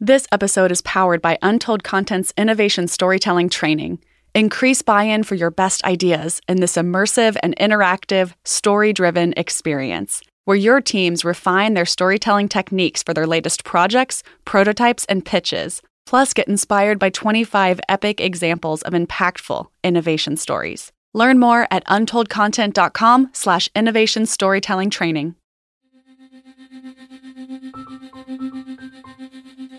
This episode is powered by Untold Content's innovation storytelling training. Increase buy in for your best ideas in this immersive and interactive, story driven experience, where your teams refine their storytelling techniques for their latest projects, prototypes, and pitches. Plus, get inspired by 25 epic examples of impactful innovation stories. Learn more at untoldcontent.com slash innovation storytelling training.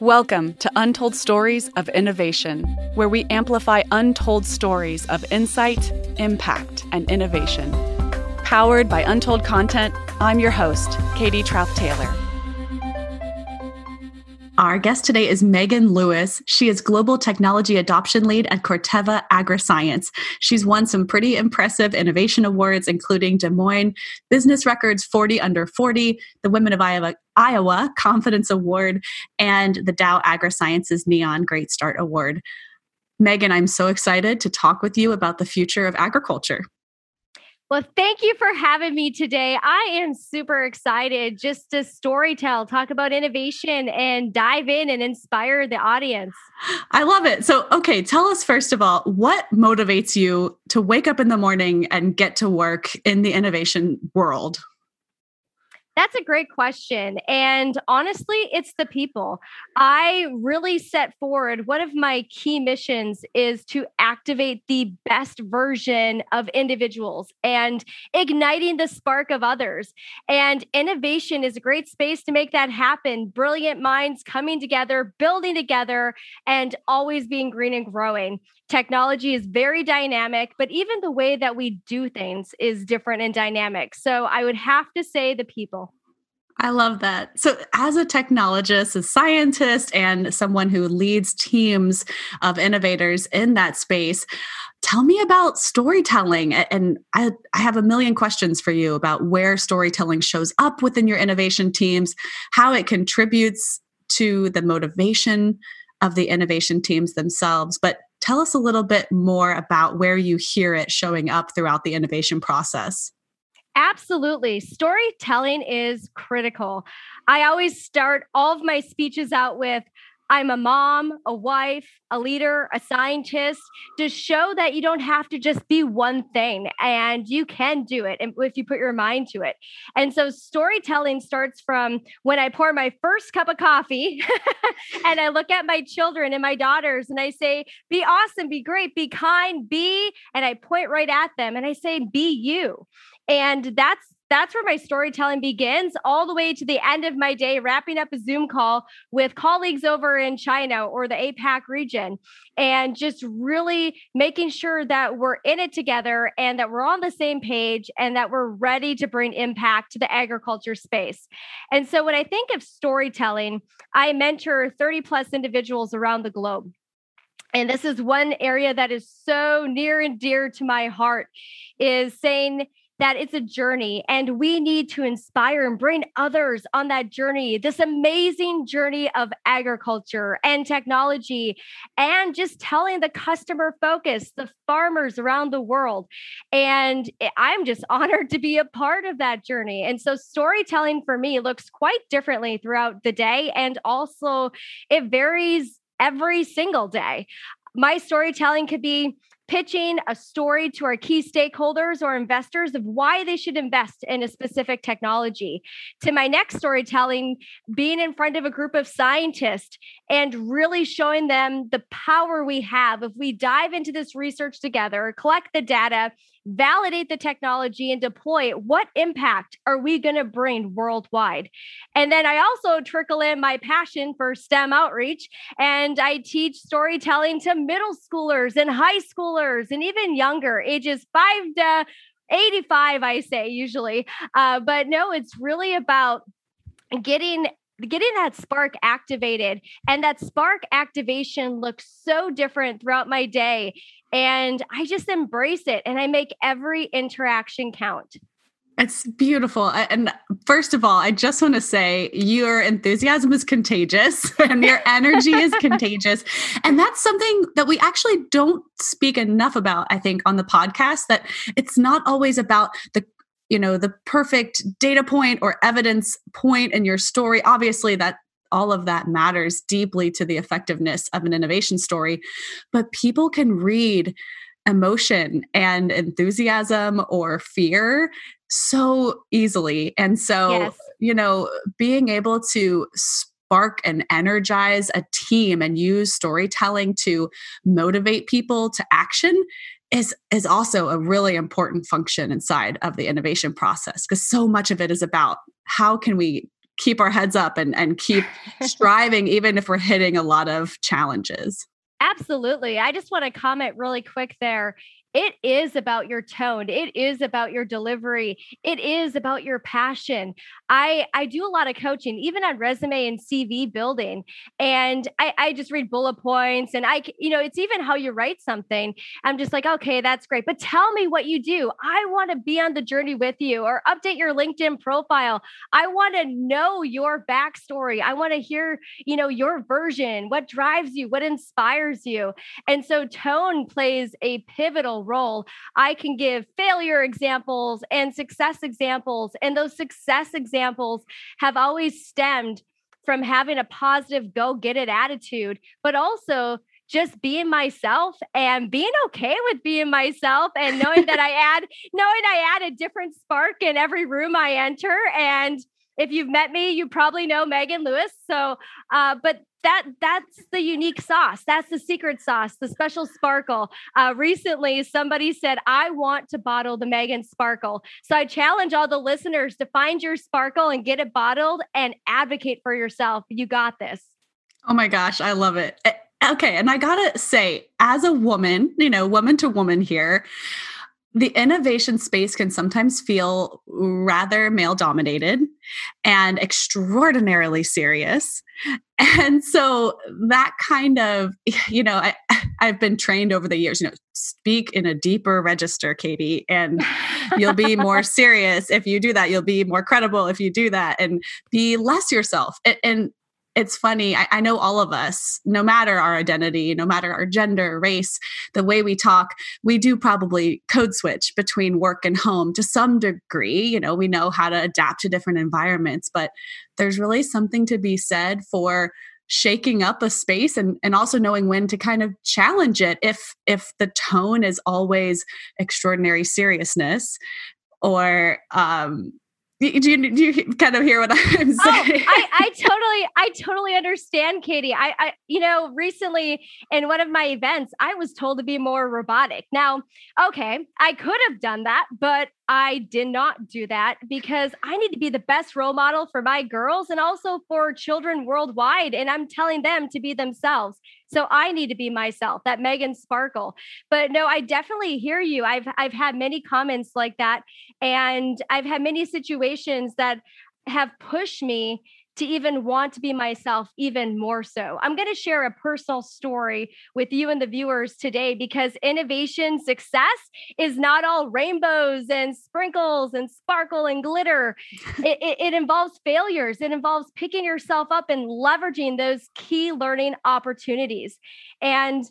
Welcome to Untold Stories of Innovation, where we amplify untold stories of insight, impact, and innovation. Powered by Untold Content, I'm your host, Katie Trauth Taylor. Our guest today is Magan Lewis. She is Global Technology Adoption Lead at Corteva AgriScience. She's won some pretty impressive innovation awards, including Des Moines Business Records 40 Under 40, the Women of Iowa, Iowa Confidence Award, and the Dow AgroSciences Neon Great Start Award. Magan, I'm so excited to talk with you about the future of agriculture. Well, thank you for having me today. I am super excited just to storytell, talk about innovation, and dive in and inspire the audience. I love it. So, okay, tell us first of all, what motivates you to wake up in the morning and get to work in the innovation world? That's a great question. And honestly, it's the people. I really set forward one of my key missions is to activate the best version of individuals and igniting the spark of others. And innovation is a great space to make that happen. Brilliant minds coming together, building together, and always being green and growing. Technology is very dynamic, but even the way that we do things is different and dynamic. So I would have to say the people. I love that. So, as a technologist, a scientist, and someone who leads teams of innovators in that space, tell me about storytelling. And I, I, have a million questions for you about where storytelling shows up within your innovation teams, how it contributes to the motivation of the innovation teams themselves. But tell us a little bit more about where you hear it showing up throughout the innovation process. Absolutely. Storytelling is critical. I always start all of my speeches out with I'm a mom, a wife, a leader, a scientist to show that you don't have to just be one thing and you can do it if you put your mind to it. And so storytelling starts from when I pour my first cup of coffee and I look at my children and my daughters and I say, be awesome, be great, be kind, be, and I point right at them and I say, be you. And that's that's where my storytelling begins all the way to the end of my day wrapping up a zoom call with colleagues over in china or the apac region and just really making sure that we're in it together and that we're on the same page and that we're ready to bring impact to the agriculture space. And so when i think of storytelling i mentor 30 plus individuals around the globe. And this is one area that is so near and dear to my heart is saying that it's a journey and we need to inspire and bring others on that journey, this amazing journey of agriculture and technology, and just telling the customer focus, the farmers around the world. And I'm just honored to be a part of that journey. And so storytelling for me looks quite differently throughout the day. And also, it varies every single day. My storytelling could be pitching a story to our key stakeholders or investors of why they should invest in a specific technology. To my next storytelling, being in front of a group of scientists and really showing them the power we have if we dive into this research together, collect the data, validate the technology and deploy it, what impact are we going to bring worldwide? And then I also trickle in my passion for STEM outreach and I teach storytelling to middle schoolers and high schoolers and even younger, ages five to 85, I say usually. Uh, but no, it's really about getting getting that spark activated and that spark activation looks so different throughout my day and I just embrace it and I make every interaction count. It's beautiful. And first of all, I just want to say your enthusiasm is contagious and your energy is contagious. And that's something that we actually don't speak enough about, I think, on the podcast, that it's not always about the you know the perfect data point or evidence point in your story obviously that all of that matters deeply to the effectiveness of an innovation story. But people can read emotion and enthusiasm or fear so easily. And so, yes. you know, being able to spark and energize a team and use storytelling to motivate people to action is is also a really important function inside of the innovation process because so much of it is about how can we keep our heads up and and keep striving even if we're hitting a lot of challenges Absolutely. I just want to comment really quick there it is about your tone it is about your delivery it is about your passion. I i do a lot of coaching even on resume and cv building and i i just read bullet points and i you know it's even how you write something i'm just like okay that's great but tell me what you do i want to be on the journey with you or update your linkedin profile i want to know your backstory i want to hear you know your version what drives you what inspires you and so tone plays a pivotal role, I can give failure examples and success examples. And those success examples have always stemmed from having a positive go get it attitude, but also just being myself and being okay with being myself and knowing that I add knowing I add a different spark in every room I enter and if you've met me, you probably know Magan Lewis. So, uh, but that that's the unique sauce. That's the secret sauce, the special sparkle. Uh, recently, somebody said, "I want to bottle the Magan Sparkle." So I challenge all the listeners to find your sparkle and get it bottled and advocate for yourself. You got this. Oh my gosh, I love it. Eh, okay, and I gotta say, as a woman, you know, woman to woman here, the innovation space can sometimes feel rather male dominated and extraordinarily serious. And so that kind of, you know, I, I've been trained over the years, you know, speak in a deeper register, Katie, and you'll be more serious if you do that. You'll be more credible if you do that and be less yourself. And, and it's funny. I, I, know all of us, no matter our identity, no matter our gender, race, the way we talk, we do probably code switch between work and home to some degree. You know, we know how to adapt to different environments, but there's really something to be said for shaking up a space and, and also knowing when to kind of challenge it if if the tone is always extraordinary seriousness or um do you, do you kind of hear what I'm oh, saying? Oh, I, I totally, I totally understand, Katie. I, I, you know, recently in one of my events, I was told to be more robotic. Now, okay, I could have done that, but I did not do that because I need to be the best role model for my girls and also for children worldwide. And I'm telling them to be themselves. So I need to be myself, that Magan Sparkle. But no, I definitely hear you. I've I've had many comments like that. And I've had many situations that have pushed me to even want to be myself even more so. I'm going to share a personal story with you and the viewers today because innovation success is not all rainbows and sprinkles and sparkle and glitter. it, it, it involves failures, it involves picking yourself up and leveraging those key learning opportunities. And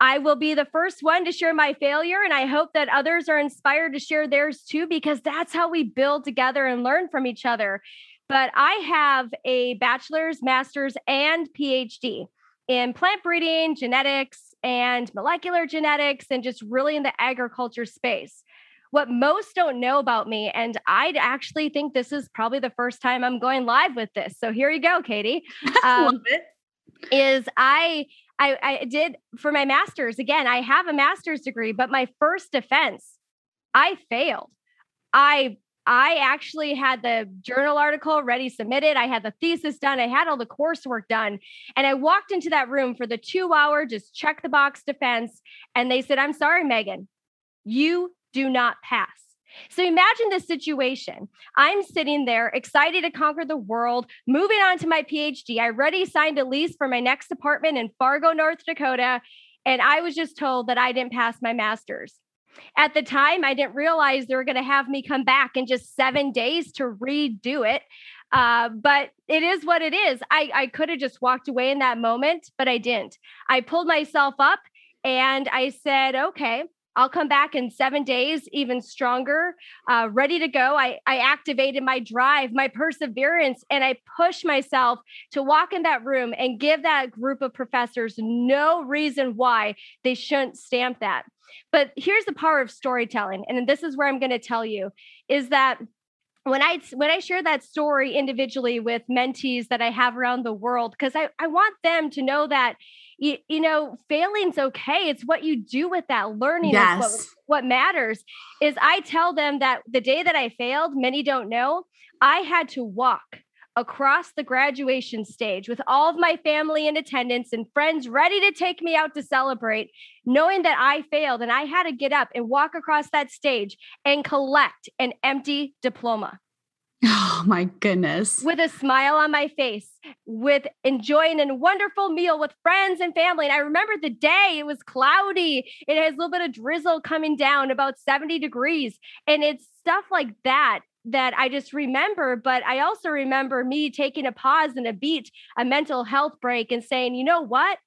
I will be the first one to share my failure, and I hope that others are inspired to share theirs too, because that's how we build together and learn from each other. But I have a bachelor's, master's, and PhD in plant breeding, genetics, and molecular genetics, and just really in the agriculture space. What most don't know about me, and I actually think this is probably the first time I'm going live with this. So here you go, Katie. Um, Love it. Is I I, I did for my master's again. I have a master's degree, but my first defense, I failed. I I actually had the journal article ready submitted. I had the thesis done. I had all the coursework done. And I walked into that room for the two hour, just check the box defense. And they said, I'm sorry, Magan, you do not pass. So imagine this situation. I'm sitting there excited to conquer the world, moving on to my PhD. I already signed a lease for my next apartment in Fargo, North Dakota. And I was just told that I didn't pass my master's. At the time, I didn't realize they were going to have me come back in just seven days to redo it. Uh, but it is what it is. I, I could have just walked away in that moment, but I didn't. I pulled myself up and I said, okay, I'll come back in seven days, even stronger, uh, ready to go. I, I activated my drive, my perseverance, and I pushed myself to walk in that room and give that group of professors no reason why they shouldn't stamp that. But here's the power of storytelling. And this is where I'm going to tell you is that when I when I share that story individually with mentees that I have around the world, because I, I want them to know that you, you know, failing's okay. It's what you do with that learning yes. is what, what matters. Is I tell them that the day that I failed, many don't know, I had to walk across the graduation stage with all of my family in attendance and friends ready to take me out to celebrate, knowing that I failed and I had to get up and walk across that stage and collect an empty diploma. Oh my goodness. With a smile on my face, with enjoying a wonderful meal with friends and family. And I remember the day, it was cloudy. It has a little bit of drizzle coming down, about 70 degrees. And it's stuff like that that I just remember. But I also remember me taking a pause and a beat, a mental health break, and saying, you know what?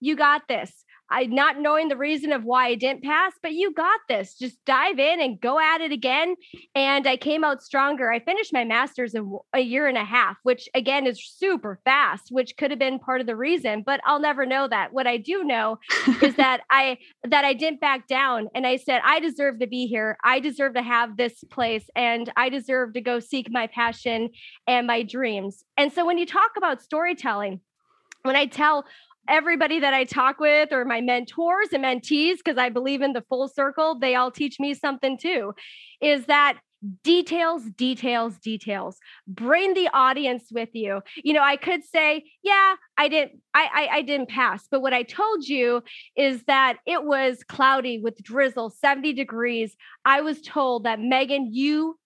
You got this. I not knowing the reason of why I didn't pass, but you got this. Just dive in and go at it again. And I came out stronger. I finished my master's in a year and a half, which again is super fast, which could have been part of the reason, but I'll never know that. What I do know is that I that I didn't back down and I said I deserve to be here. I deserve to have this place and I deserve to go seek my passion and my dreams. And so when you talk about storytelling, when I tell everybody that I talk with or my mentors and mentees, because I believe in the full circle, they all teach me something too, is that details details details. Bring the audience with you. You know i could say yeah i didn't I, I, I didn't pass but what i told you is that it was cloudy with drizzle 70 degrees. I was told that magan you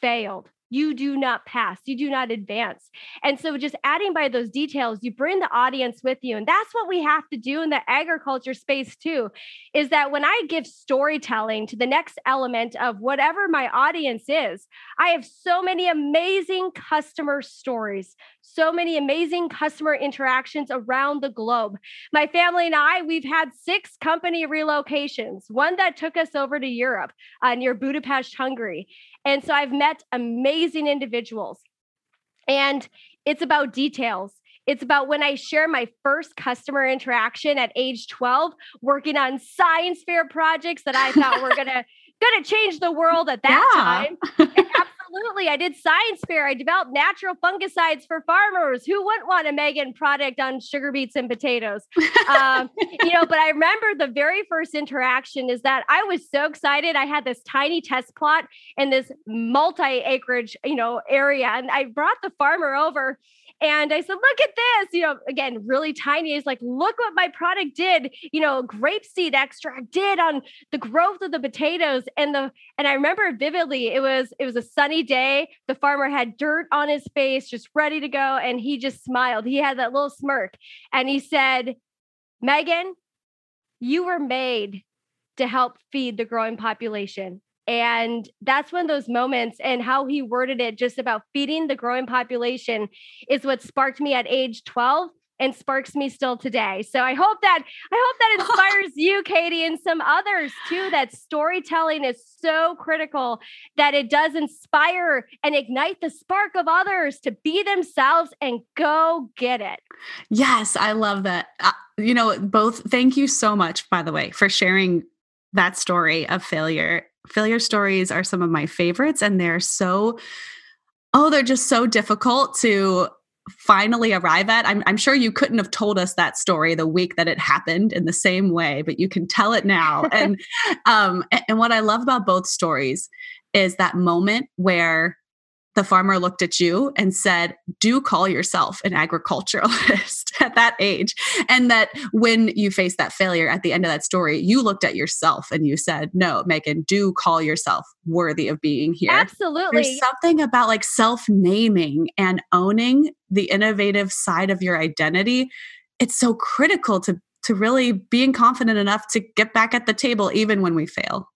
failed you do not pass, you do not advance. And so, just adding by those details, you bring the audience with you. And that's what we have to do in the agriculture space, too, is that when I give storytelling to the next element of whatever my audience is, I have so many amazing customer stories, so many amazing customer interactions around the globe. My family and I, we've had six company relocations, one that took us over to Europe uh, near Budapest, Hungary. And so I've met amazing individuals. And it's about details. It's about when I share my first customer interaction at age 12, working on science fair projects that I thought were going to going to change the world at that yeah. time. Absolutely. I did science fair. I developed natural fungicides for farmers. Who wouldn't want a Magan product on sugar beets and potatoes? um, you know, but I remember the very first interaction is that I was so excited. I had this tiny test plot in this multi acreage, you know, area. And I brought the farmer over and I said, look at this, you know, again, really tiny. He's like, look what my product did, you know, grapeseed extract did on the growth of the potatoes. And the and I remember vividly, it was it was a sunny day. The farmer had dirt on his face, just ready to go. And he just smiled. He had that little smirk. And he said, Magan, you were made to help feed the growing population. And that's one of those moments, and how he worded it just about feeding the growing population is what sparked me at age 12 and sparks me still today. So I hope that I hope that inspires you, Katie, and some others too. That storytelling is so critical that it does inspire and ignite the spark of others to be themselves and go get it. Yes, I love that. Uh, you know, both. Thank you so much, by the way, for sharing that story of failure failure stories are some of my favorites and they're so oh they're just so difficult to finally arrive at. I'm, I'm sure you couldn't have told us that story the week that it happened in the same way but you can tell it now. And um and what i love about both stories is that moment where the farmer looked at you and said, Do call yourself an agriculturalist at that age. And that when you face that failure at the end of that story, you looked at yourself and you said, No, Magan, do call yourself worthy of being here. Absolutely. There's something about like self naming and owning the innovative side of your identity. It's so critical to, to really being confident enough to get back at the table, even when we fail.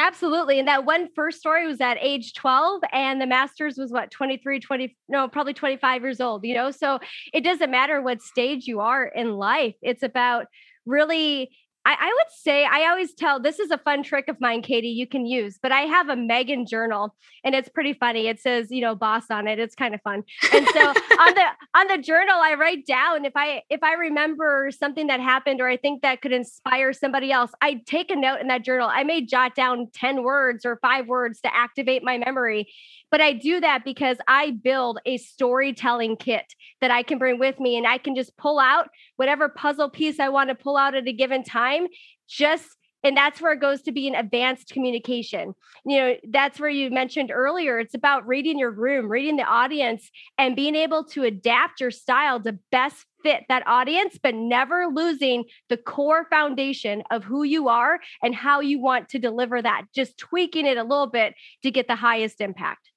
Absolutely. And that one first story was at age 12 and the master's was what 23 20 no probably 25 years old, you know. So it doesn't matter what stage you are in life. It's about really I, I, would say I always tell this is a fun trick of mine, Katie, you can use, but I have a Magan journal and it's pretty funny. It says, you know, boss on it. It's kind of fun. And so on the on the journal, I write down if I if I remember something that happened or I think that could inspire somebody else, I take a note in that journal. I may jot down 10 words or five words to activate my memory. But I do that because I build a storytelling kit that I can bring with me and I can just pull out whatever puzzle piece I want to pull out at a given time. Just and that's where it goes to be an advanced communication. You know, that's where you mentioned earlier. It's about reading your room, reading the audience, and being able to adapt your style to best fit that audience, but never losing the core foundation of who you are and how you want to deliver that, just tweaking it a little bit to get the highest impact.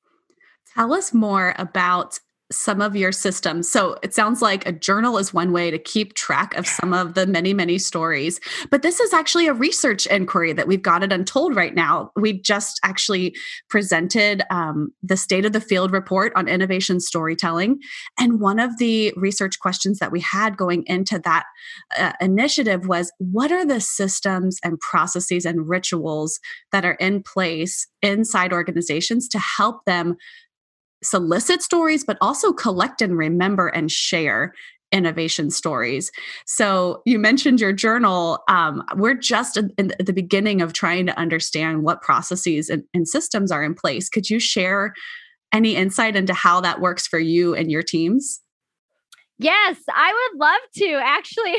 Tell us more about some of your systems. So it sounds like a journal is one way to keep track of some of the many, many stories. But this is actually a research inquiry that we've got it untold right now. We just actually presented um, the state of the field report on innovation storytelling. And one of the research questions that we had going into that uh, initiative was what are the systems and processes and rituals that are in place inside organizations to help them solicit stories, but also collect and remember and share innovation stories. So you mentioned your journal. Um, we're just in, in, the beginning of trying to understand what processes and, and systems are in place. Could you share any insight into how that works for you and your teams? Yes, I would love to. Actually,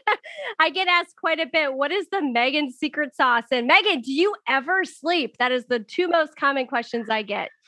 I get asked quite a bit what is the Magan secret sauce? And Magan, do you ever sleep? That is the two most common questions I get.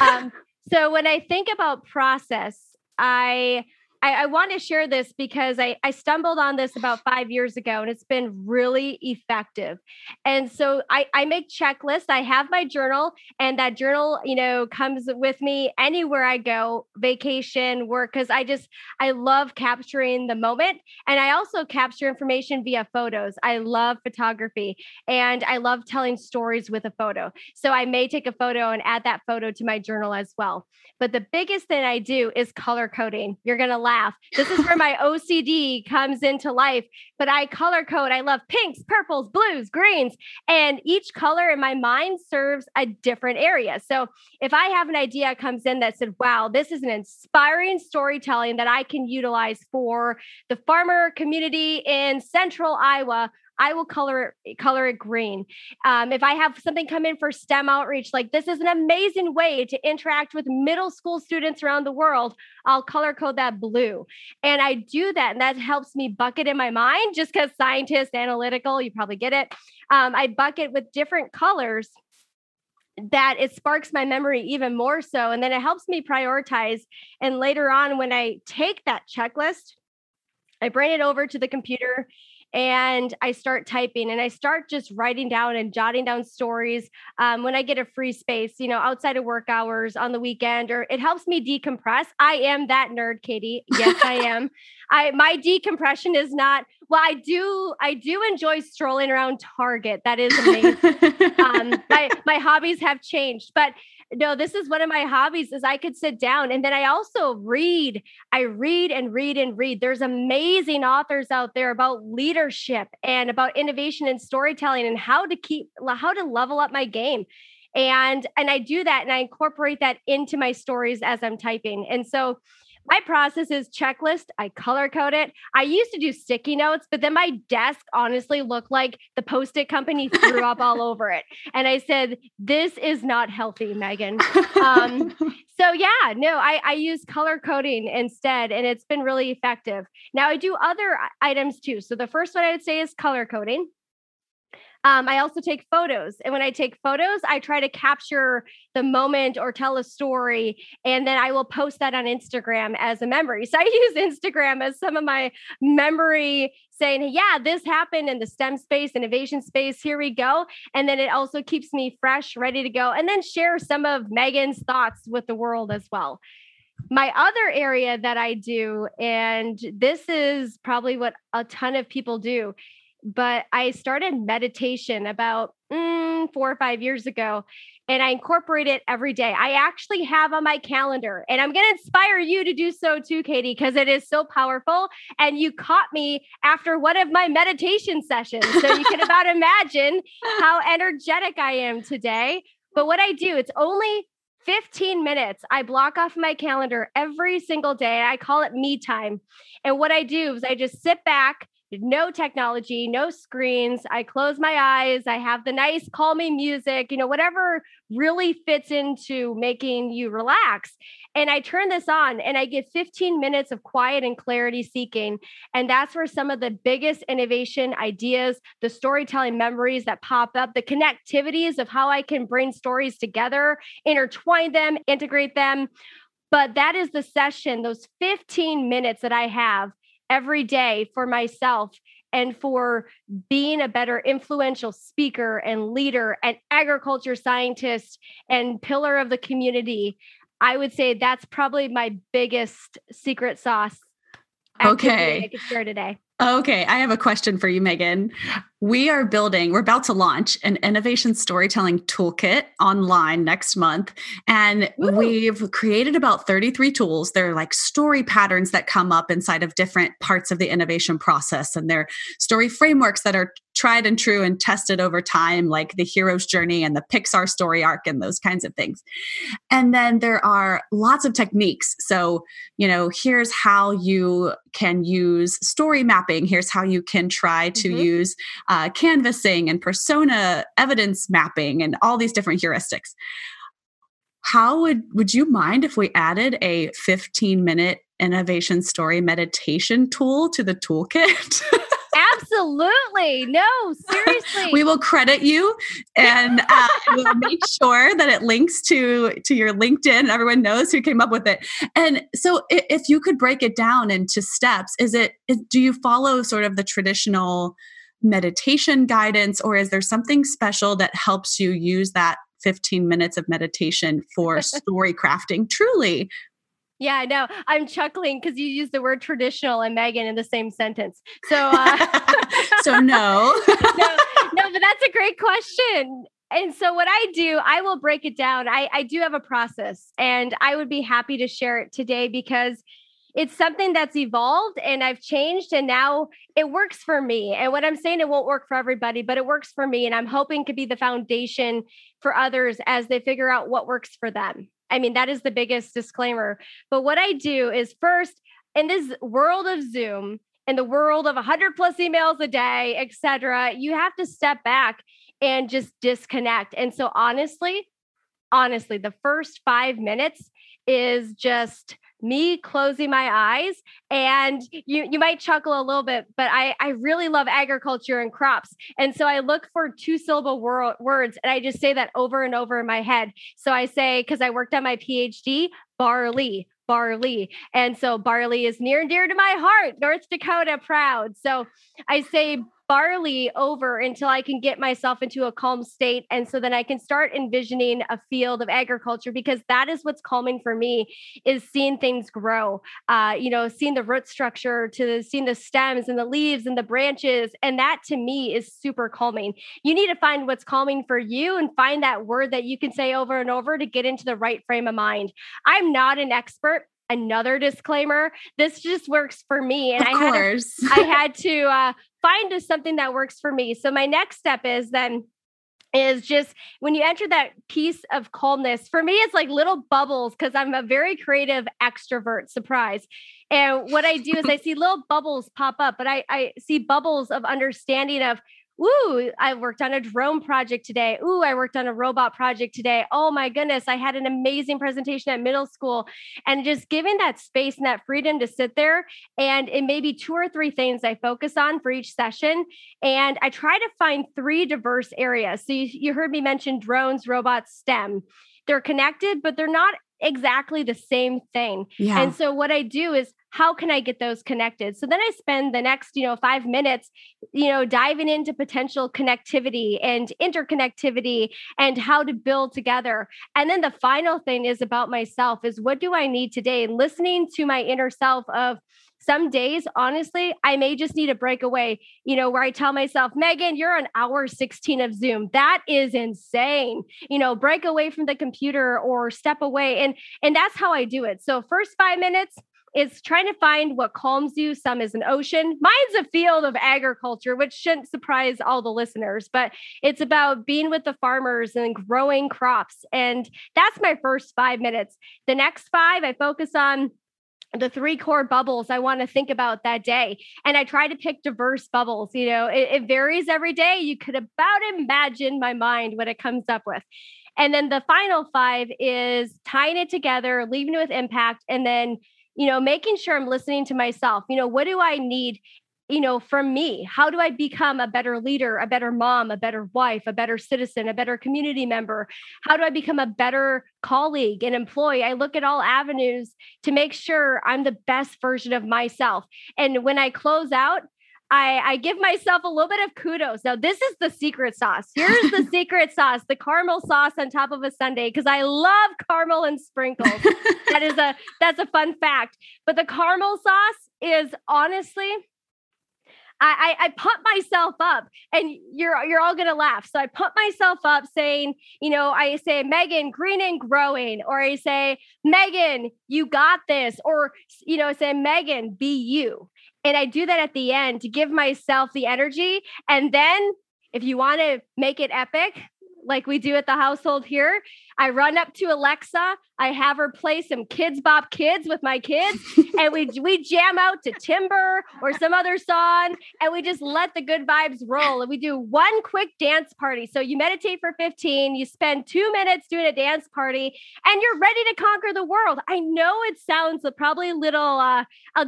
Um, so when I think about process, I I, I want to share this because I, I stumbled on this about five years ago and it's been really effective. And so I, I make checklists. I have my journal, and that journal, you know, comes with me anywhere I go, vacation, work, because I just I love capturing the moment. And I also capture information via photos. I love photography and I love telling stories with a photo. So I may take a photo and add that photo to my journal as well. But the biggest thing I do is color coding. You're gonna laugh. This is where my OCD comes into life. But I color code. I love pinks, purples, blues, greens, and each color in my mind serves a different area. So if I have an idea comes in that said, "Wow, this is an inspiring storytelling that I can utilize for the farmer community in Central Iowa," I will color it, color it green. Um, if I have something come in for STEM outreach, like this is an amazing way to interact with middle school students around the world, I'll color code that blue. And I do that, and that helps me bucket in my mind just because scientist, analytical, you probably get it. Um, I bucket with different colors that it sparks my memory even more so. And then it helps me prioritize. And later on, when I take that checklist, I bring it over to the computer and I start typing and I start just writing down and jotting down stories um, when I get a free space, you know, outside of work hours on the weekend, or it helps me decompress. I am that nerd, Katie. Yes, I am. I my decompression is not well. I do I do enjoy strolling around Target. That is amazing. um, my my hobbies have changed, but no, this is one of my hobbies is I could sit down and then I also read. I read and read and read. There's amazing authors out there about leadership and about innovation and storytelling and how to keep how to level up my game. And and I do that and I incorporate that into my stories as I'm typing. And so my process is checklist. I color code it. I used to do sticky notes, but then my desk honestly looked like the post it company threw up all over it. And I said, This is not healthy, Magan. Um, so, yeah, no, I, I use color coding instead, and it's been really effective. Now, I do other items too. So, the first one I would say is color coding. Um, I also take photos. And when I take photos, I try to capture the moment or tell a story. And then I will post that on Instagram as a memory. So I use Instagram as some of my memory saying, yeah, this happened in the STEM space, innovation space. Here we go. And then it also keeps me fresh, ready to go. And then share some of Magan's thoughts with the world as well my other area that I do, and this is probably what a ton of people do, but I started meditation about mm, four or five years ago. and I incorporate it every day. I actually have on my calendar, and I'm going to inspire you to do so too, Katie, because it is so powerful. And you caught me after one of my meditation sessions. So you can about imagine how energetic I am today. But what I do, it's only 15 minutes I block off my calendar every single day. I call it me time. And what I do is I just sit back no technology, no screens. I close my eyes. I have the nice calming music, you know, whatever really fits into making you relax. And I turn this on and I get 15 minutes of quiet and clarity seeking. And that's where some of the biggest innovation ideas, the storytelling memories that pop up, the connectivities of how I can bring stories together, intertwine them, integrate them. But that is the session, those 15 minutes that I have every day for myself and for being a better influential speaker and leader and agriculture scientist and pillar of the community i would say that's probably my biggest secret sauce okay. i could share today Okay, I have a question for you, Magan. We are building, we're about to launch an innovation storytelling toolkit online next month. And Ooh. we've created about 33 tools. They're like story patterns that come up inside of different parts of the innovation process. And they're story frameworks that are tried and true and tested over time, like the hero's journey and the Pixar story arc and those kinds of things. And then there are lots of techniques. So, you know, here's how you can use story mapping. Here's how you can try to mm-hmm. use uh, canvassing and persona evidence mapping and all these different heuristics. How would would you mind if we added a 15 minute innovation story meditation tool to the toolkit? Absolutely. No, seriously. we will credit you and uh, we'll make sure that it links to to your LinkedIn and everyone knows who came up with it. And so if you could break it down into steps, is it is, do you follow sort of the traditional meditation guidance or is there something special that helps you use that 15 minutes of meditation for story crafting truly yeah, I know. I'm chuckling because you use the word traditional and Magan in the same sentence. So, uh, so no. no, no, but that's a great question. And so, what I do, I will break it down. I, I do have a process, and I would be happy to share it today because it's something that's evolved and I've changed and now it works for me. And what I'm saying, it won't work for everybody, but it works for me. And I'm hoping to be the foundation for others as they figure out what works for them. I mean, that is the biggest disclaimer. But what I do is first, in this world of Zoom, in the world of 100 plus emails a day, et cetera, you have to step back and just disconnect. And so, honestly, honestly, the first five minutes is just me closing my eyes and you you might chuckle a little bit but i i really love agriculture and crops and so i look for two syllable wor- words and i just say that over and over in my head so i say because i worked on my phd barley barley. And so barley is near and dear to my heart, North Dakota proud. So I say barley over until I can get myself into a calm state. And so then I can start envisioning a field of agriculture because that is what's calming for me is seeing things grow, uh, you know, seeing the root structure to seeing the stems and the leaves and the branches. And that to me is super calming. You need to find what's calming for you and find that word that you can say over and over to get into the right frame of mind. I'm not an expert another disclaimer. This just works for me, and of I had to, I had to uh, find is something that works for me. So my next step is then is just when you enter that piece of calmness for me it's like little bubbles because i'm a very creative extrovert surprise and what i do is i see little bubbles pop up but i i see bubbles of understanding of Ooh, I worked on a drone project today. Ooh, I worked on a robot project today. Oh my goodness, I had an amazing presentation at middle school. And just giving that space and that freedom to sit there. And it may be two or three things I focus on for each session. And I try to find three diverse areas. So you, you heard me mention drones, robots, STEM. They're connected, but they're not exactly the same thing. Yeah. And so what I do is how can I get those connected? So then I spend the next, you know, 5 minutes, you know, diving into potential connectivity and interconnectivity and how to build together. And then the final thing is about myself is what do I need today? And listening to my inner self of some days, honestly, I may just need a breakaway, you know, where I tell myself, Magan, you're on hour 16 of Zoom. That is insane. You know, break away from the computer or step away. And and that's how I do it. So first five minutes, is trying to find what calms you. Some is an ocean. Mine's a field of agriculture, which shouldn't surprise all the listeners, but it's about being with the farmers and growing crops. And that's my first five minutes. The next five, I focus on the three core bubbles I want to think about that day. And I try to pick diverse bubbles. You know, it, it, varies every day. You could about imagine my mind what it comes up with. And then the final five is tying it together, leaving it with impact, and then you know, making sure I'm listening to myself. You know, what do I need you know, from me? How do I become a better leader, a better mom, a better wife, a better citizen, a better community member? How do I become a better colleague and employee? I look at all avenues to make sure I'm the best version of myself. And when I close out, I, I give myself a little bit of kudos. Now, this is the secret sauce. Here's the secret sauce, the caramel sauce on top of a sundae, because I love caramel and sprinkles. that is a that's a fun fact. But the caramel sauce is honestly, I, I, I pump myself up, and you're you're all gonna laugh. So I pump myself up, saying, you know, I say, Magan, green and growing, or I say, Magan, you got this, or you know, say, Magan, be you. And I do that at the end to give myself the energy. And then if you want to make it epic, like we do at the household here. I run up to Alexa. I have her play some Kidz Bop Kids with my kids, and we we jam out to Timber or some other song, and we just let the good vibes roll. And we do one quick dance party. So you meditate for 15, you spend two minutes doing a dance party, and you're ready to conquer the world. I know it sounds probably a little uh,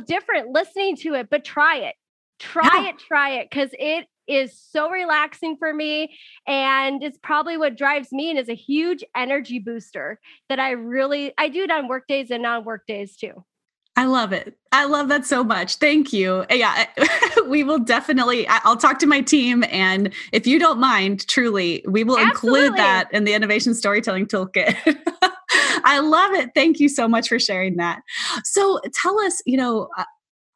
different listening to it, but try it try yeah. it try it because it is so relaxing for me and it's probably what drives me and is a huge energy booster that I really I do it on work days and non-work days too. I love it. I love that so much. Thank you. Yeah, we will definitely I'll talk to my team and if you don't mind, truly, we will Absolutely. include that in the innovation storytelling toolkit. I love it. Thank you so much for sharing that. So tell us, you know, uh,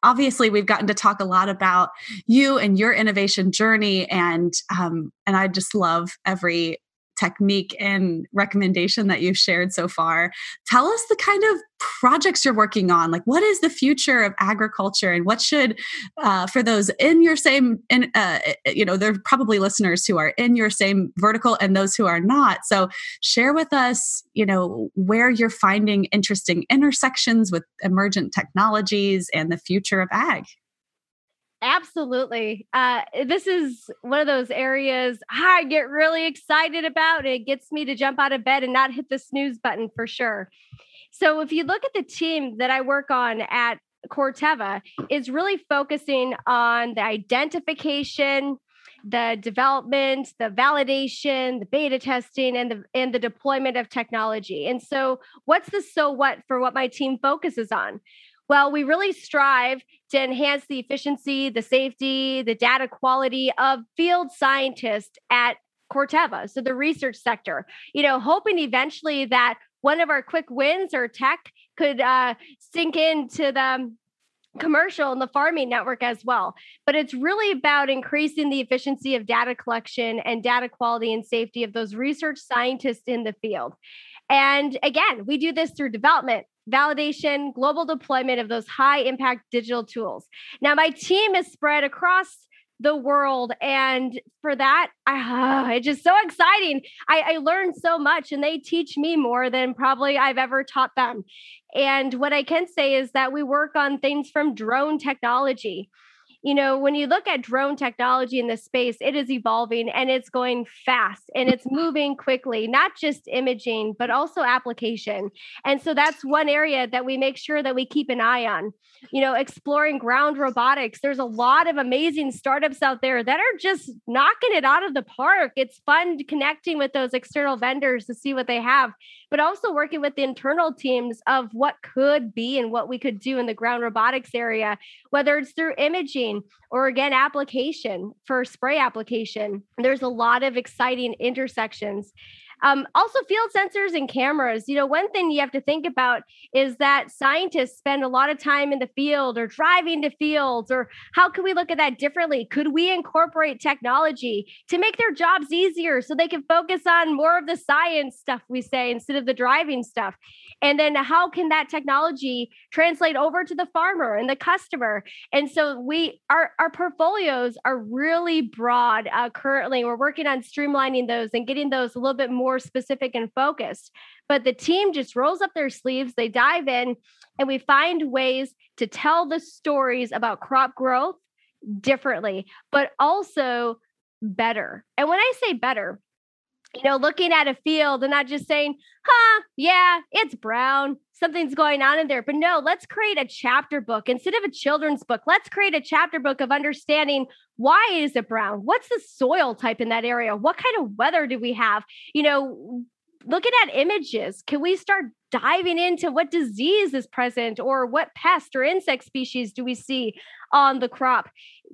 obviously we've gotten to talk a lot about you and your innovation journey and um, and i just love every technique and recommendation that you've shared so far. Tell us the kind of projects you're working on. Like, what is the future of agriculture, and what should, uh, for those in your same, in, uh, you know, there are probably listeners who are in your same vertical and those who are not. So, share with us, you know, where you're finding interesting intersections with emergent technologies and the future of ag. Absolutely. Uh, this is one of those areas I get really excited about. It gets me to jump out of bed and not hit the snooze button for sure. So, if you look at the team that I work on at Corteva, is really focusing on the identification, the development, the validation, the beta testing, and the and the deployment of technology. And so, what's the so what for what my team focuses on? Well, we really strive to enhance the efficiency, the safety, the data quality of field scientists at Corteva, so the research sector. You know, hoping eventually that one of our quick wins or tech could uh, sink into the commercial and the farming network as well. But it's really about increasing the efficiency of data collection and data quality and safety of those research scientists in the field. And again, we do this through development, validation, global deployment of those high impact digital tools. Now, my team is spread across the world. And for that, I, it's just so exciting. I, I learned so much and they teach me more than probably I've ever taught them. And what I can say is that we work on things from drone technology you know, when you look at drone technology in this space, it is evolving and it's going fast and it's moving quickly, not just imaging, but also application. And so that's one area that we make sure that we keep an eye on. You know, exploring ground robotics. There's a lot of amazing startups out there that are just knocking it out of the park. It's fun connecting with those external vendors to see what they have, but also working with the internal teams of what could be and what we could do in the ground robotics area, whether it's through imaging or again application for spray application. There's a lot of exciting intersections Um, also, field sensors and cameras. You know, one thing you have to think about is that scientists spend a lot of time in the field or driving to fields, or how can we look at that differently? Could we incorporate technology to make their jobs easier so they can focus on more of the science stuff we say instead of the driving stuff? And then how can that technology translate over to the farmer and the customer? And so we our our portfolios are really broad uh, currently. We're working on streamlining those and getting those a little bit more specific and focused. But the team just rolls up their sleeves, they dive in, and we find ways to tell the stories about crop growth differently, but also better. And when I say better, you know, looking at a field and not just saying, huh, yeah, it's brown, something's going on in there. But no, let's create a chapter book instead of a children's book. Let's create a chapter book of understanding why is it brown? What's the soil type in that area? What kind of weather do we have? You know, looking at images, can we start diving into what disease is present or what pest or insect species do we see on the crop?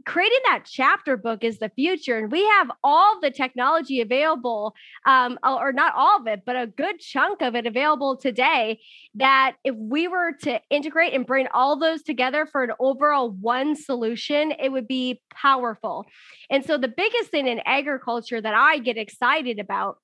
Creating that chapter book is the future. And we have all the technology available, um, or not all of it, but a good chunk of it available today. That if we were to integrate and bring all those together for an overall one solution, it would be powerful. And so, the biggest thing in agriculture that I get excited about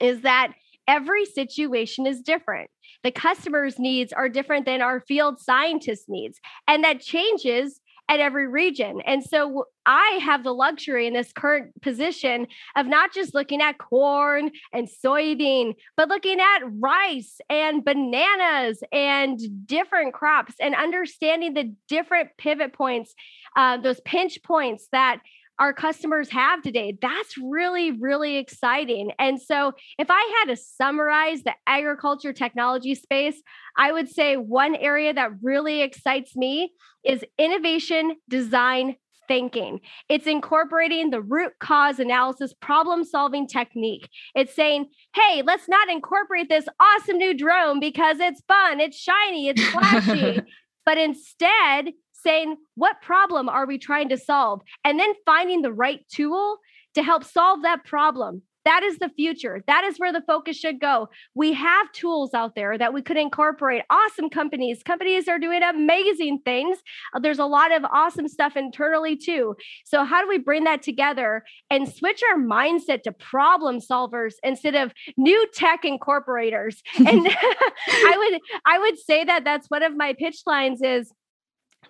is that every situation is different. The customer's needs are different than our field scientist needs, and that changes at every region. And so I have the luxury in this current position of not just looking at corn and soybean, but looking at rice and bananas and different crops and understanding the different pivot points, uh, those pinch points that our customers have today. That's really, really exciting. And so, if I had to summarize the agriculture technology space, I would say one area that really excites me is innovation design thinking. It's incorporating the root cause analysis problem solving technique. It's saying, hey, let's not incorporate this awesome new drone because it's fun, it's shiny, it's flashy. but instead saying, what problem are we trying to solve? And then finding the right tool to help solve that problem. That is the future. That is where the focus should go. We have tools out there that we could incorporate. Awesome companies. Companies are doing amazing things. Uh, there's a lot of awesome stuff internally too. So how do we bring that together and switch our mindset to problem solvers instead of new tech incorporators? And I would I would say that that's one of my pitch lines is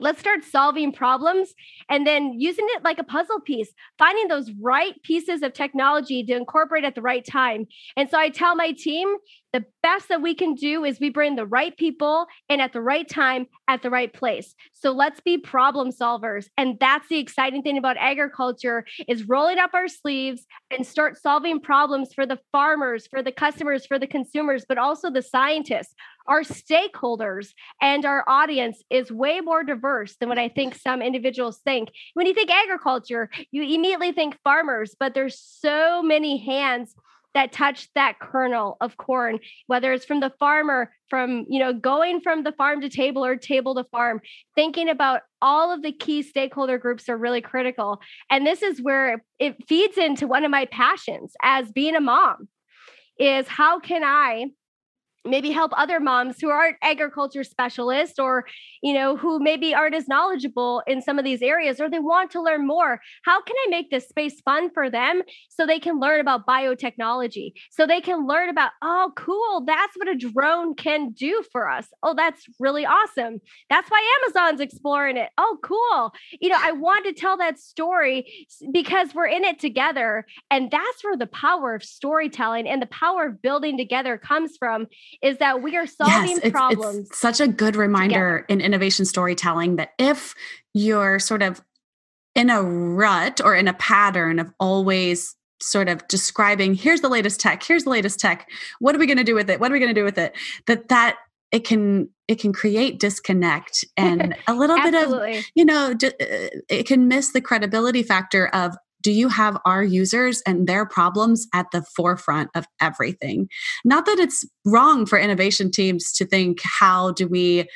let's start solving problems and then using it like a puzzle piece finding those right pieces of technology to incorporate at the right time. And so i tell my team the best that we can do is we bring the right people in at the right time at the right place. So let's be problem solvers. And that's the exciting thing about agriculture is rolling up our sleeves and start solving problems for the farmers for the customers for the consumers but also the scientists. Our stakeholders and our audience is way more diverse than what I think some individuals think. When you think agriculture, you immediately think farmers, but there's so many hands that touch that kernel of corn whether it's from the farmer from you know going from the farm to table or table to farm thinking about all of the key stakeholder groups are really critical. And this is where it feeds into one of my passions as being a mom is how can i maybe help other moms who aren't agriculture specialists or you know who maybe aren't as knowledgeable in some of these areas or they want to learn more. How can i make this space fun for them so they can learn about biotechnology? So they can learn about oh cool that's what a drone can do for us. Oh that's really awesome. That's why amazon's exploring it. Oh cool. You know i want to tell that story because we're in it together and that's where the power of storytelling and the power of building together comes from is that we are solving yes, it's, problems. It's such a good reminder together. in innovation storytelling that if you're sort of in a rut or in a pattern of always sort of describing here's the latest tech here's the latest tech what are we going to do with it what are we going to do with it that that it can it can create disconnect and a little bit of you know uh, it can miss the credibility factor of do you have our users and their problems at the forefront of everything? Not that it's wrong for innovation teams to think, how do we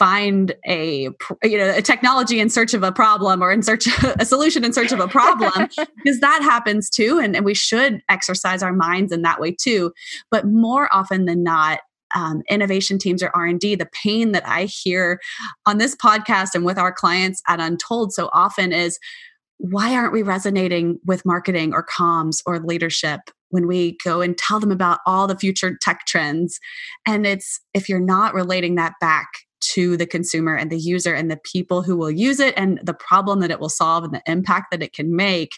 find a you know a technology in search of a problem or in search of a solution in search of a problem because that happens too and, and we should exercise our minds in that way too but more often than not um, innovation teams or r&d the pain that i hear on this podcast and with our clients at untold so often is why aren't we resonating with marketing or comms or leadership when we go and tell them about all the future tech trends? And it's if you're not relating that back to the consumer and the user and the people who will use it and the problem that it will solve and the impact that it can make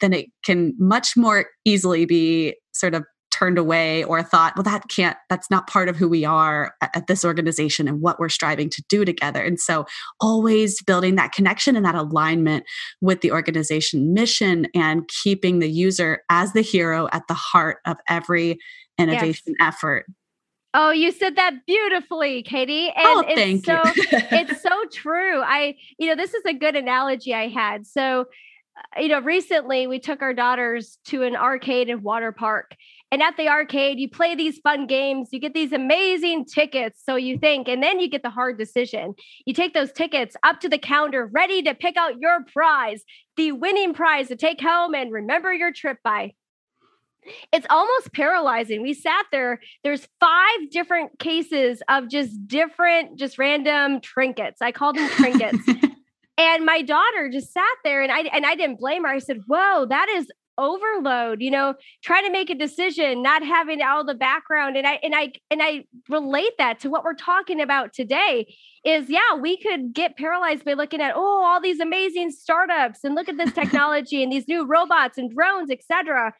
then it can much more easily be sort of turned away or thought, well, that can't, that's not part of who we are at, this organization and what we're striving to do together. And so always building that connection and that alignment with the organization mission and keeping the user as the hero at the heart of every innovation yes. effort. Oh, you said that beautifully, Katie. And oh, thank it's so it's so true. I, you know, this is a good analogy I had. So, uh, you know, recently we took our daughters to an arcade and water park and at the arcade, you play these fun games, you get these amazing tickets. So you think, and then you get the hard decision. You take those tickets up to the counter, ready to pick out your prize, the winning prize to take home and remember your trip by. It's almost paralyzing. We sat there, there's five different cases of just different, just random trinkets. I call them trinkets. and my daughter just sat there and I and I didn't blame her. I said, "Whoa, that is overload you know trying to make a decision not having all the background and i and i and i relate that to what we're talking about today is yeah we could get paralyzed by looking at oh all these amazing startups and look at this technology and these new robots and drones etc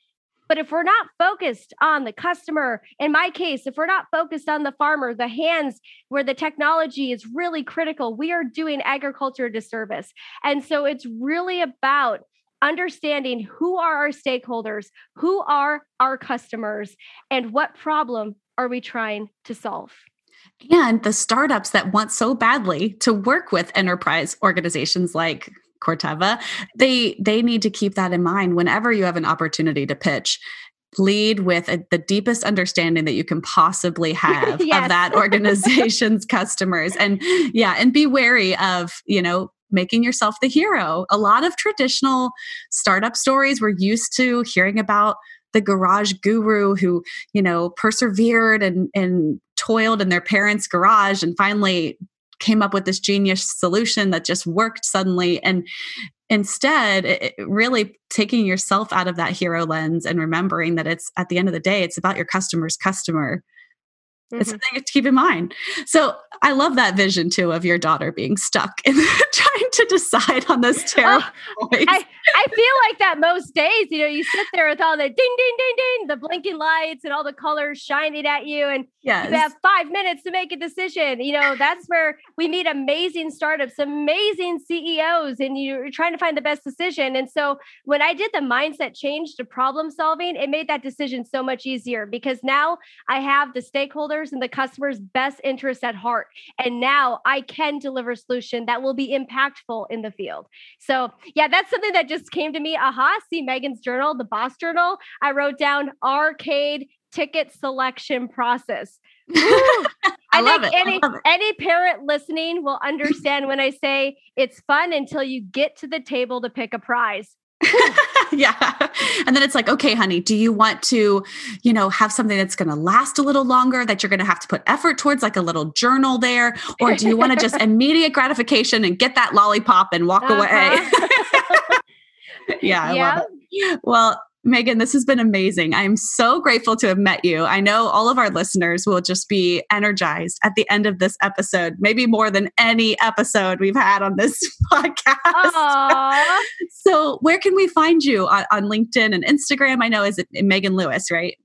but if we're not focused on the customer, in my case, if we're not focused on the farmer, the hands where the technology is really critical, we are doing agriculture a disservice. And so it's really about understanding who are our stakeholders, who are our customers, and what problem are we trying to solve. And the startups that want so badly to work with enterprise organizations like Corteva, they they need to keep that in mind whenever you have an opportunity to pitch lead with a, the deepest understanding that you can possibly have yes. of that organization's customers and yeah and be wary of you know making yourself the hero. A lot of traditional startup stories we're used to hearing about the garage guru who, you know, persevered and, and toiled in their parents' garage and finally came up with this genius solution that just worked suddenly. And instead, it, really taking yourself out of that hero lens and remembering that it's at the end of the day, it's about your customer's customer Mm-hmm. It's something to keep in mind. So I love that vision too of your daughter being stuck in trying to decide on this oh, terrible oh, I, I feel like that most days. You know, you sit there with all the ding, ding, ding, ding, the blinking lights and all the colors shining at you, and yes. you have five minutes to make a decision. You know, that's where we meet amazing startups, amazing CEOs, and you're trying to find the best decision. And so when I did the mindset change to problem solving, it made that decision so much easier because now I have the stakeholders and the customer's best interests at heart. And now I can deliver a solution that will be impactful in the field. So, yeah, that's something that just came to me. Aha, see Magan's journal, the Boss Journal. I wrote down arcade ticket selection process. I, I think any any parent listening will understand when I say it's fun until you get to the table to pick a prize. yeah. And then it's like, okay, honey, do you want to, you know, have something that's going to last a little longer that you're going to have to put effort towards, like a little journal there? Or do you want to just immediate gratification and get that lollipop and walk uh-huh. away? yeah, I yeah. Well, Magan, this has been amazing. I am so grateful to have met you. I know all of our listeners will just be energized at the end of this episode, maybe more than any episode we've had on this podcast. so, where can we find you on, on, LinkedIn and Instagram? I know is it Magan Lewis, right?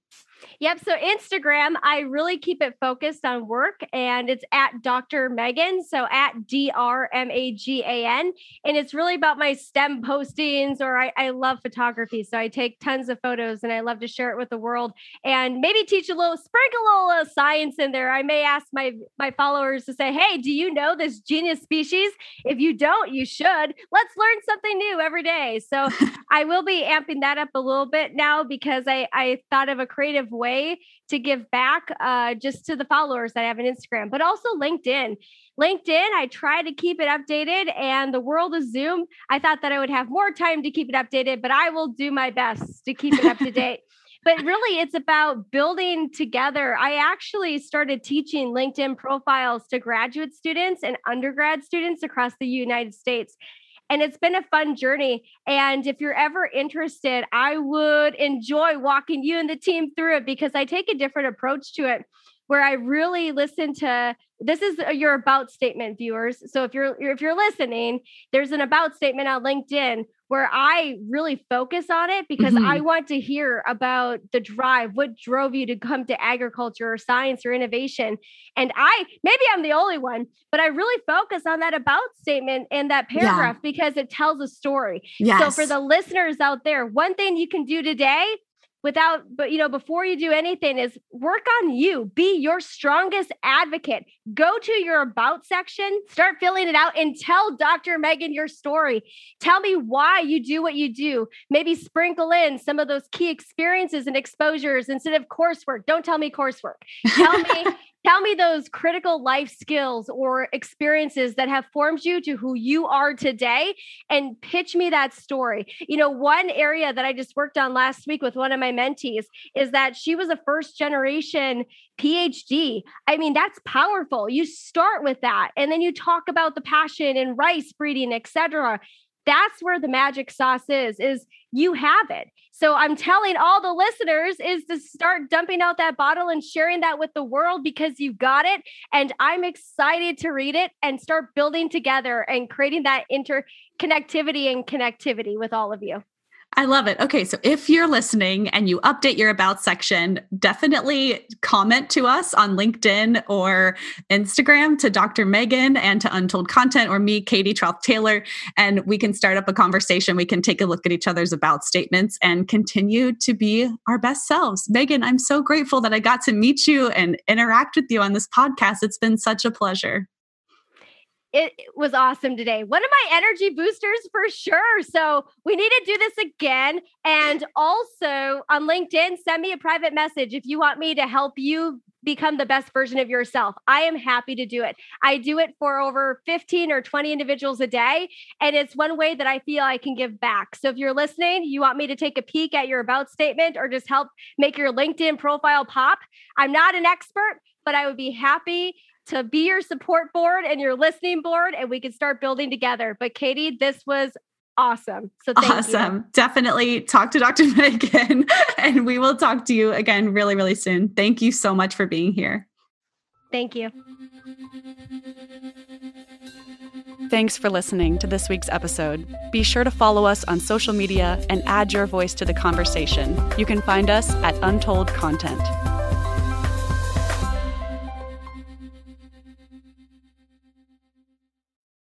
Yep. So Instagram, I really keep it focused on work and it's at Dr. Magan. So at D R M A G A N. And it's really about my STEM postings or I, I love photography. So I take tons of photos and I love to share it with the world and maybe teach a little, sprinkle a little science in there. I may ask my, my followers to say, Hey, do you know this genius species? If you don't, you should. Let's learn something new every day. So I will be amping that up a little bit now because I, I thought of a creative way way to give back uh, just to the followers that I have on Instagram, but also LinkedIn. LinkedIn, I try to keep it updated, and the world of Zoom, I thought that I would have more time to keep it updated, but I will do my best to keep it up to date. but really it's about building together. I actually started teaching LinkedIn profiles to graduate students and undergrad students across the United States. And it's been a fun journey. And if you're ever interested, I would enjoy walking you and the team through it because I take a different approach to it where I really listen to this is your about statement viewers. So if you're if you're listening, there's an about statement on LinkedIn where I really focus on it because mm-hmm. I want to hear about the drive, what drove you to come to agriculture or science or innovation. And I maybe I'm the only one, but I really focus on that about statement and that paragraph yeah. because it tells a story. Yes. So for the listeners out there, one thing you can do today without but you know before you do anything is work on you. Be your strongest advocate. Go to your about section start filling it out and tell dr magan your story. Tell me why you do what you do. Maybe sprinkle in some of those key experiences and exposures instead of coursework. Don't tell me coursework. Tell me Tell me those critical life skills or experiences that have formed you to who you are today and pitch me that story. You know, one area that I just worked on last week with one of my mentees is that she was a first generation PhD. I mean, that's powerful. You start with that and then you talk about the passion and rice breeding, etc that's where the magic sauce is is you have it. So i'm telling all the listeners is to start dumping out that bottle and sharing that with the world because you got it. And i'm excited to read it and start building together and creating that interconnectivity and connectivity with all of you I love it. Okay, so if you're listening and you update your about section, definitely comment to us on LinkedIn or Instagram to Dr. Magan and to Untold Content or me, Katie Trauth Taylor, and we can start up a conversation. We can take a look at each other's about statements and continue to be our best selves. Magan, I'm so grateful that I got to meet you and interact with you on this podcast. It's been such a pleasure it was awesome today. One of my energy boosters for sure. So we need to do this again. And also on LinkedIn, send me a private message if you want me to help you become the best version of yourself. I am happy to do it. I do it for over 15 or 20 individuals a day. And it's one way that I feel I can give back. So if you're listening, you want me to take a peek at your about statement or just help make your LinkedIn profile pop, I'm not an expert, but I would be happy to be your support board and your listening board, and we can start building together. But Katie, this was awesome. So awesome. You. Awesome. Definitely talk to Dr. Magan, and we will talk to you again really, really soon. Thank you so much for being here. Thank you. Thanks for listening to this week's episode. Be sure to follow us on social media and add your voice to the conversation. You can find us at Untold Content.